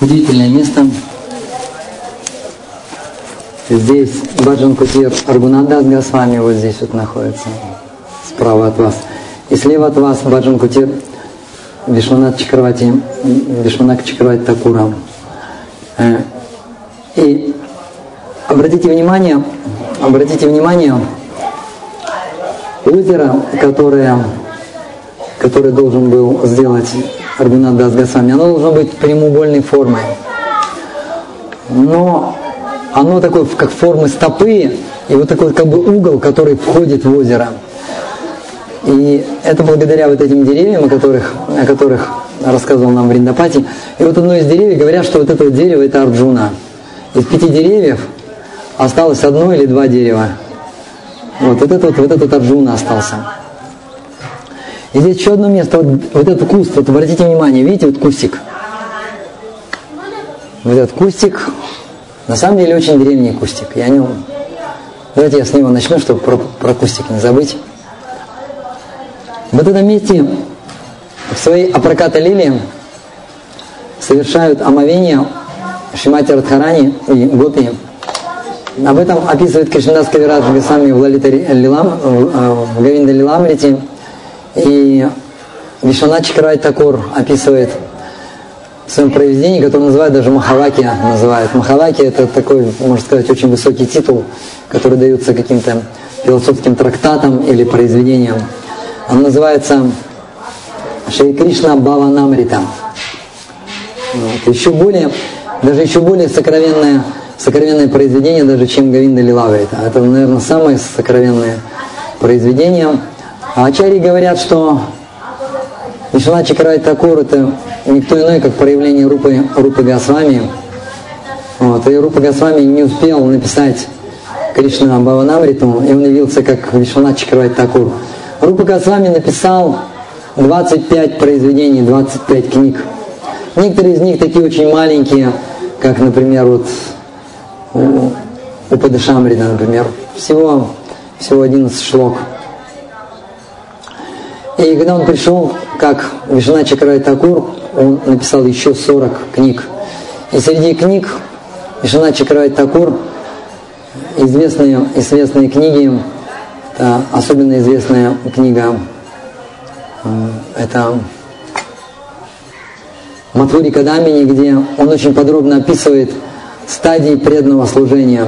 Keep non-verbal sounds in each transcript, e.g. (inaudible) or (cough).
удивительное место. Здесь Баджан Кутир Аргунадас Госвами вот здесь вот находится, справа от вас. И слева от вас Баджан Кутир Вишванат Чакравати, Вишванат Чакравати Такура. Э, и обратите внимание, обратите внимание, озеро, которое, которое должен был сделать Аргунат Дас Госвами, оно должно быть прямоугольной формой. Но оно такое, как формы стопы, и вот такой как бы угол, который входит в озеро. И это благодаря вот этим деревьям, о которых, о которых рассказывал нам Вриндапати. И вот одно из деревьев говорят, что вот это вот дерево это Арджуна. Из пяти деревьев осталось одно или два дерева. Вот, вот, этот, вот этот Арджуна остался. И здесь еще одно место, вот, вот этот куст, вот обратите внимание, видите, вот кустик. Вот этот кустик, на самом деле очень древний кустик. Я о нем... Давайте я с него начну, чтобы про, про кустик не забыть. В этом месте в своей Апраката лилии совершают омовение Шимати Радхарани и Гопи. Об этом описывает Кришнадас Кавирадж Гасами в Лалита Лилам, в Гавинда Лиламрити. И Вишванат Чакрай Такур описывает в своем произведении, которое называют даже Махаваки, называют. Махаваки это такой, можно сказать, очень высокий титул, который дается каким-то философским трактатам или произведениям. Он называется Шри Кришна Баванамрита. Вот. Еще более, даже еще более сокровенное, сокровенное произведение, даже чем Гавинда Лилава. Это, это, наверное, самое сокровенное произведение. А ачари говорят, что Вишванат Чакрай Такур это никто иной, как проявление Рупы, Рупы Госвами. Вот, и Рупа Госвами не успел написать Кришна Баванамриту, и он явился как Вишванат Чакрай Такур. Рупа Госвами написал 25 произведений, 25 книг. Некоторые из них такие очень маленькие, как, например, вот у, у Падышамрида, например. Всего, всего 11 шлок. И когда он пришел, как Вишна Чакрай Такур, он написал еще 40 книг. И среди книг Вишна Чакрай Такур известные, известные книги, это особенно известная книга, это Матвури Кадамини, где он очень подробно описывает стадии преданного служения.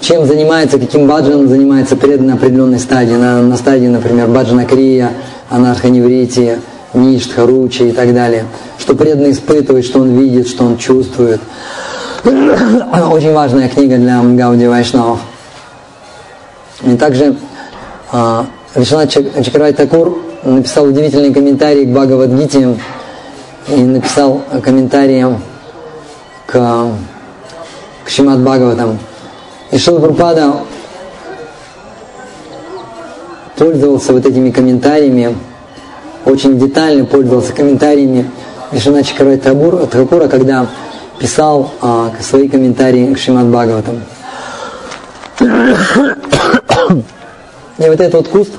Чем занимается, каким баджаном занимается преданный определенной стадии. На, на стадии, например, баджана крия, анарханеврити, ништха, ручи и так далее. Что преданный испытывает, что он видит, что он чувствует. (coughs) Очень важная книга для Гауди Вайшнавов. И также а, Вишнат Чакрай Такур написал удивительный комментарий к Бхагавадгите и написал комментарии к, к Шимат Бхагаватам. И Шилапрапада пользовался вот этими комментариями, очень детально пользовался комментариями Вишана Чакарай Такура, когда писал а, свои комментарии к Шимат Бхагаватам. И вот этот вот куст,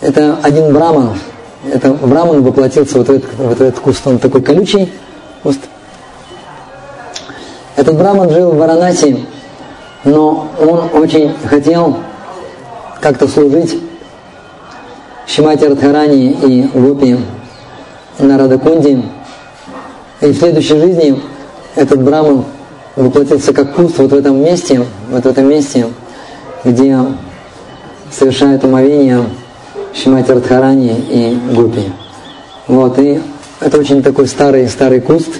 это один браман. Это браман воплотился вот в этот, вот в этот куст. Он такой колючий куст. Этот браман жил в Варанаси, но он очень хотел как-то служить Шимати Радхарани и Гопи на Радакунди. И в следующей жизни этот браман воплотился как куст вот в этом месте, вот в этом месте, где совершают омовение Шимати Радхарани и Гупи. Вот, и это очень такой старый, старый куст.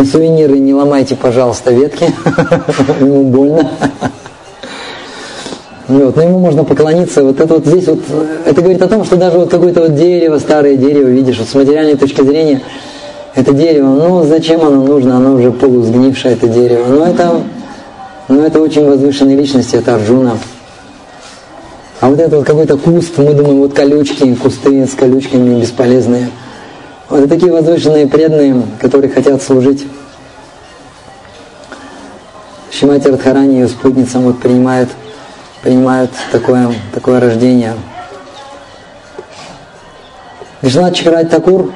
На сувениры не ломайте, пожалуйста, ветки, ему больно. Вот, но ему можно поклониться. Вот это вот здесь вот, это говорит о том, что даже вот какое-то вот дерево, старое дерево, видишь, вот с материальной точки зрения, это дерево, ну зачем оно нужно, оно уже полусгнившее, это дерево. Но это, но это очень возвышенные личности, это Арджуна. А вот это вот какой-то куст, мы думаем, вот колючки, кусты с колючками бесполезные. Вот такие возвышенные преданные, которые хотят служить. Шимати Радхарани и спутницам вот принимают, принимают такое, такое рождение. Вишнат Чакрат Такур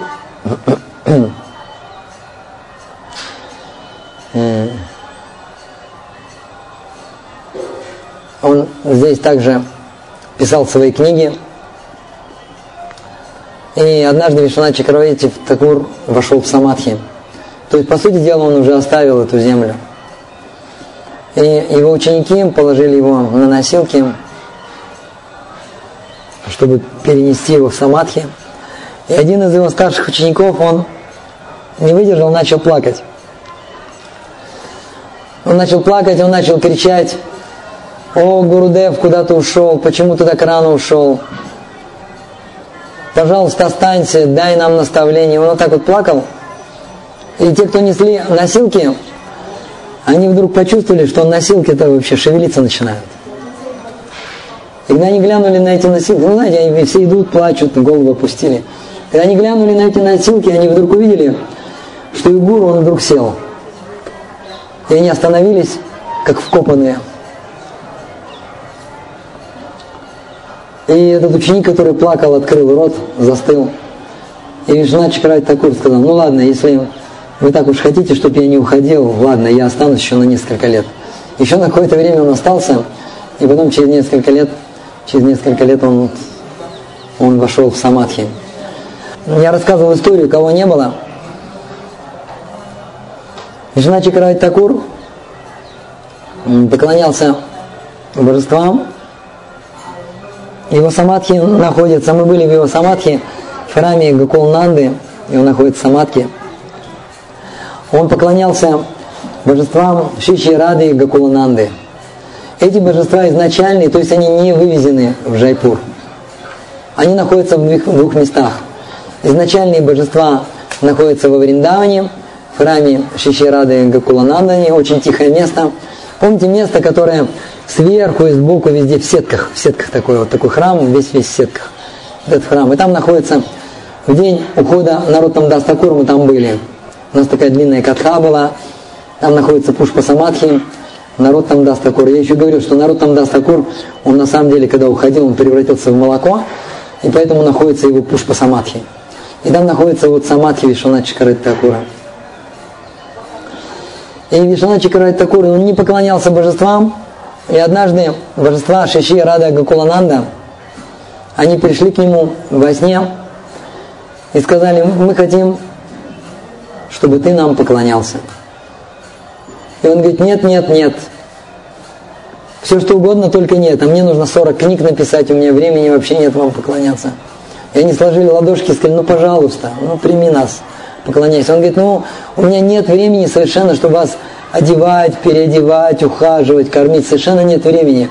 Он здесь также писал свои книги. И однажды Вишванат Чакравати Такур вошел в Самадхи. То есть, по сути дела, он уже оставил эту землю. И его ученики положили его на носилки, чтобы перенести его в Самадхи. И один из его старших учеников, он не выдержал, начал плакать. Он начал плакать, он начал кричать, «О, Гурудев, куда ты ушел? Почему ты так рано ушел? Пожалуйста, останься, дай нам наставление». Он вот так вот плакал. И те, кто несли носилки, они вдруг почувствовали, что носилки-то вообще шевелиться начинают. И когда они глянули на эти носилки, ну знаете, они все идут, плачут, голову опустили. Когда они глянули на эти носилки, они вдруг увидели, что и гуру, он вдруг сел. И они остановились, как вкопанные. И этот ученик, который плакал, открыл рот, застыл. И Вишна Чакрайт Такур сказал, ну ладно, если вы так уж хотите, чтобы я не уходил, ладно, я останусь еще на несколько лет. Еще на какое-то время он остался, и потом через несколько лет, через несколько лет он, он вошел в Самадхи. Я рассказывал историю, кого не было. Вишна Чакрайт Такур поклонялся божествам, его самадхи находится, мы были в его самадхи, в храме Гакулнанды, и он находится в самадхи. Он поклонялся божествам Шичи Рады и Гакулананды. Эти божества изначальные, то есть они не вывезены в Жайпур. Они находятся в двух, в двух местах. Изначальные божества находятся во Вриндаване, в храме Шичи-Рады Гакуланандани, очень тихое место. Помните место, которое сверху и сбоку везде в сетках, в сетках такой вот такой храм, весь весь в сетках. Этот храм. И там находится в день ухода народ там Дастакур, мы там были. У нас такая длинная катха была, там находится Пушпа Самадхи, Нароттам Дас Тхакур. Я еще говорил, что Нароттам Дас Тхакур, он на самом деле, когда уходил, он превратился в молоко, и поэтому находится его Пушпа Самадхи. И там находится вот Самадхи Вишванатх Чакраварти Тхакура. И Вишванатх Чакраварти Тхакура, он не поклонялся божествам, и однажды божества Шри Шри Радха Гокулананда, они пришли к нему во сне и сказали, мы хотим, чтобы ты нам поклонялся. И он говорит, нет, нет, нет. Все что угодно, только нет. А мне нужно 40 книг написать, у меня времени вообще нет вам поклоняться. И они сложили ладошки и сказали, ну пожалуйста, ну прими нас, поклоняйся. Он говорит, ну у меня нет времени совершенно, чтобы вас одевать, переодевать, ухаживать, кормить. Совершенно нет времени.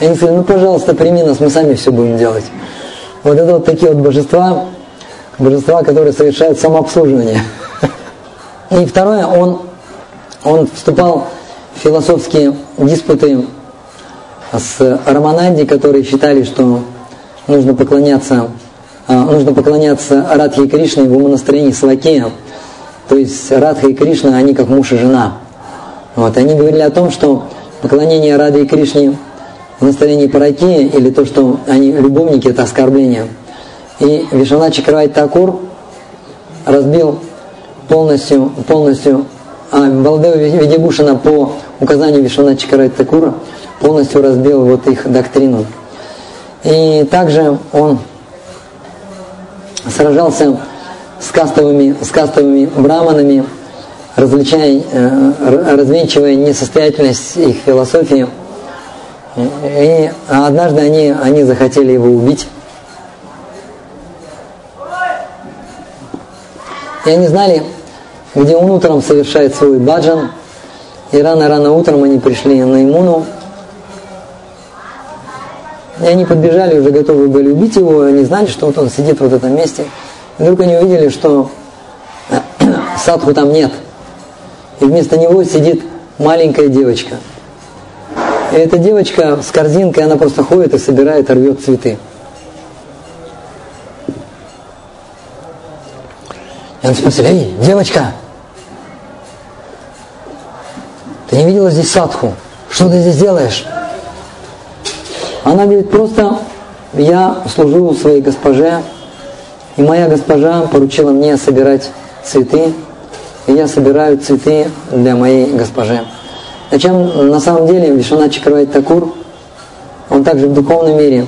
Они сказали, ну пожалуйста, прими нас, мы сами все будем делать. Вот это вот такие вот божества, божества, которые совершают самообслуживание. И второе, он, он вступал в философские диспуты с Рамананди, которые считали, что нужно поклоняться, а, нужно поклоняться Радхе и Кришне в умонастроении Свакея. То есть Радха и Кришна, они как муж и жена. Вот, они говорили о том, что поклонение Рады и Кришне в настроении параки, или то, что они любовники, это оскорбление. И Вишвана Чакравай Такур разбил полностью, полностью а Балдева Видябушина по указанию Вишвана Чакравай Такура полностью разбил вот их доктрину. И также он сражался с кастовыми, с кастовыми браманами, различая, э, развенчивая несостоятельность их философии. И однажды они, они захотели его убить. И они знали, где он утром совершает свой баджан. И рано-рано утром они пришли на иммуну. И они подбежали, уже готовы были убить его. И они знали, что вот он сидит вот в этом месте. И вдруг они увидели, что (coughs) садху там нет – и вместо него сидит маленькая девочка. И эта девочка с корзинкой, она просто ходит и собирает, рвет цветы. И он спросил, эй, девочка, ты не видела здесь садху? Что ты здесь делаешь? Она говорит, просто я служу своей госпоже, и моя госпожа поручила мне собирать цветы и я собираю цветы для моей госпожи. Зачем на самом деле Вишванат Чакравайт Такур, он также в духовном мире,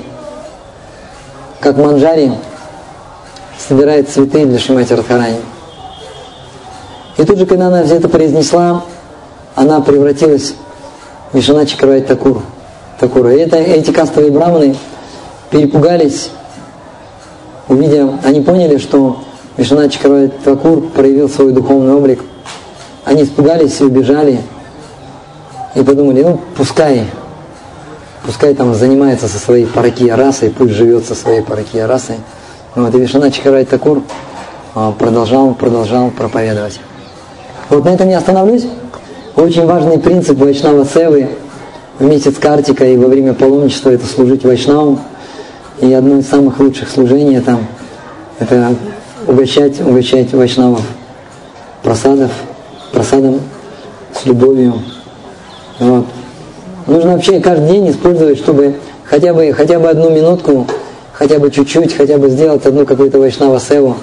как Манджари, собирает цветы для Шимати Радхарани. И тут же, когда она все это произнесла, она превратилась в Вишванат Чакравайт Такур. Такура. И это, эти кастовые браманы перепугались, увидя, они поняли, что Вишванат Чакравайт Такур проявил свой духовный облик. Они испугались и убежали, и подумали, ну пускай, пускай там занимается со своей паракия расой, пусть живет со своей паракия расой. Вот, и Вишана Чакарай Такур а, продолжал, продолжал проповедовать. Вот на этом не остановлюсь. Очень важный принцип Вайшнава Севы в месяц Картика и во время паломничества это служить Вайшнавам. И одно из самых лучших служений это, это угощать, угощать Вайшнавов просадов, просадом с любовью, вот. Нужно вообще каждый день использовать, чтобы хотя бы, хотя бы одну минутку, хотя бы чуть-чуть, хотя бы сделать одну какую-то вайшнава севу,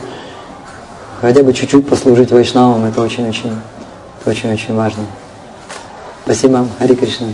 хотя бы чуть-чуть послужить вайшнавам, это очень-очень, очень-очень важно. Спасибо, Хари Кришна.